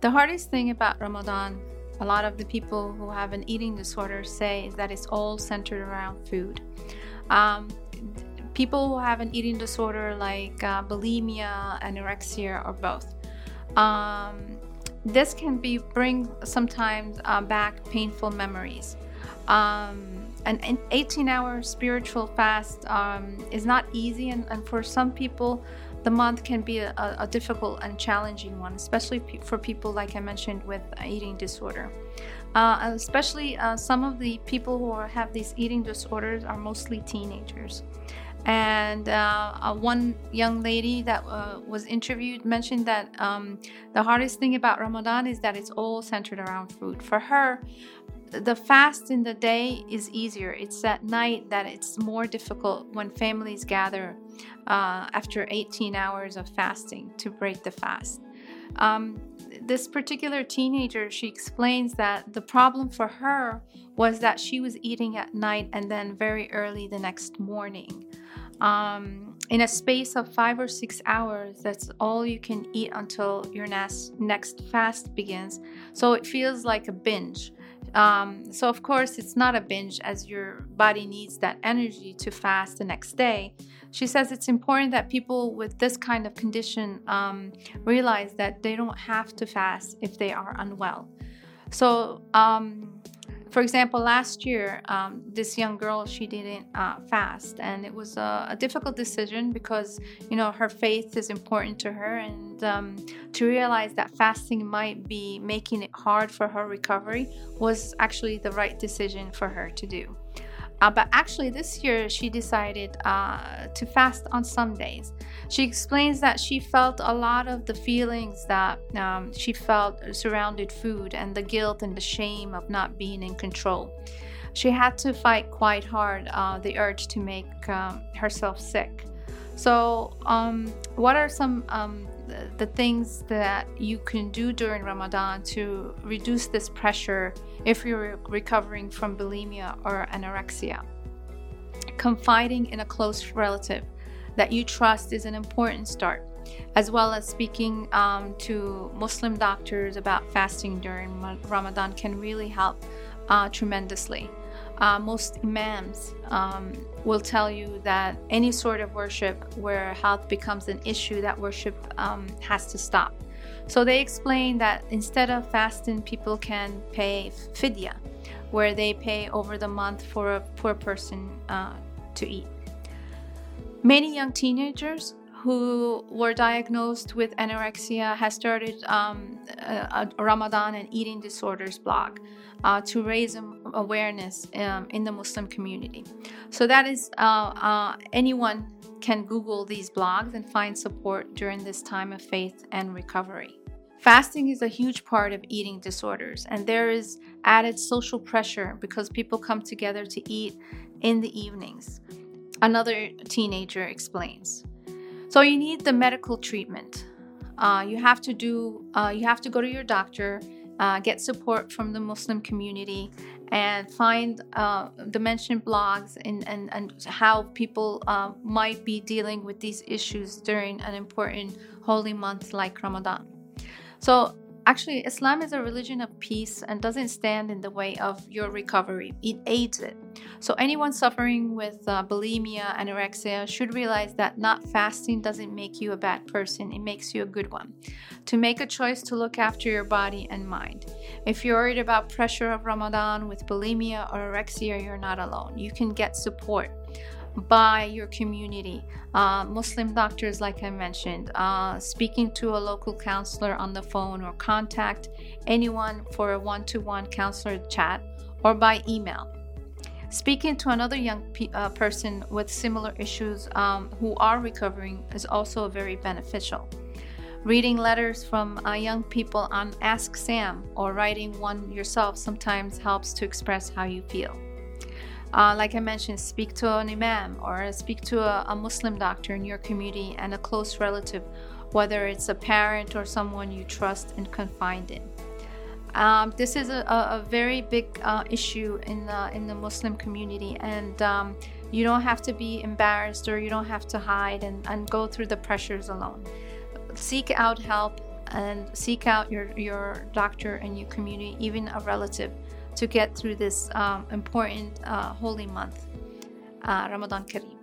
The hardest thing about Ramadan, a lot of the people who have an eating disorder say, is that it's all centered around food. Um, people who have an eating disorder like uh, bulimia, anorexia, or both. Um, this can be bring sometimes uh, back painful memories. Um, an 18 hour spiritual fast um, is not easy, and, and, for some people, the month can be a, a difficult and challenging one, especially pe- for people, like I mentioned, with eating disorder. Uh, especially uh, some of the people who are, have these eating disorders are mostly teenagers. And uh, uh one young lady that uh, was interviewed mentioned that um, the hardest thing about Ramadan is that it's all centered around food. For her, the fast in the day is easier. It's at night that it's more difficult when families gather uh, after 18 hours of fasting to break the fast. Um, this particular teenager, she explains that the problem for her was that she was eating at night and then very early the next morning. Um, in a space of five or six hours, that's all you can eat until your next, next fast begins. So it feels like a binge. Um, so, of course, it's not a binge as your body needs that energy to fast the next day. She says it's important that people with this kind of condition um, realize that they don't have to fast if they are unwell. So, um, for example, last year, um, this young girl she didn't uh, fast, and it was a, a, difficult decision because you know her faith is important to her, and um, to realize that fasting might be making it hard for her recovery was actually the right decision for her to do. Uh, but actually, this year she decided uh, to fast on some days. She explains that she felt a lot of the feelings that um, she felt surrounded food and the guilt and the shame of not being in control. She had to fight quite hard uh, the urge to make um, herself sick. So, um, what are some um, the things that you can do during Ramadan to reduce this pressure if you're recovering from bulimia or anorexia. Confiding in a close relative that you trust is an important start, as well as speaking um, to Muslim doctors about fasting during Ramadan can really help uh, tremendously. Uh, most imams um, will tell you that any sort of worship where health becomes an issue, that worship um, has to stop. So they explain that instead of fasting, people can pay fidya, where they pay over the month for a poor person uh, to eat. Many young teenagers who were diagnosed with anorexia has started um, a, Ramadan and eating disorders blog uh, to raise awareness um, in the Muslim community. So that is uh, uh, anyone can Google these blogs and find support during this time of faith and recovery. Fasting is a huge part of eating disorders, and there is added social pressure because people come together to eat in the evenings. Another teenager explains. So you need the medical treatment. Uh, you have to do. Uh, you have to go to your doctor, uh, get support from the Muslim community, and find uh, the mentioned blogs and, and, and how people uh, might be dealing with these issues during an important holy month like Ramadan. So, actually, Islam is a religion of peace and doesn't stand in the way of your recovery, it aids it. So, anyone suffering with uh, bulimia, anorexia should realize that not fasting doesn't make you a bad person, it makes you a good one. To make a choice to look after your body and mind. If you're worried about pressure of Ramadan with bulimia or anorexia, you're not alone. You can get support by your community. Uh, Muslim doctors, like I mentioned, uh, speaking to a local counselor on the phone or contact anyone for a one to one counselor chat or by email. Speaking to another young pe- uh, person with similar issues um, who are recovering is also very beneficial. Reading letters from uh, young people on Ask Sam or writing one yourself sometimes helps to express how you feel. Uh, like I mentioned, speak to an imam or speak to a, a, Muslim doctor in your community and a close relative, whether it's a parent or someone you trust and confide in. Um, this is a, a very big uh, issue in the, in the Muslim community, and um, you don't have to be embarrassed or you don't have to hide and, and go through the pressures alone. Seek out help and seek out your, your doctor and your community, even a relative, to get through this um, important uh, holy month. Uh, Ramadan Kareem.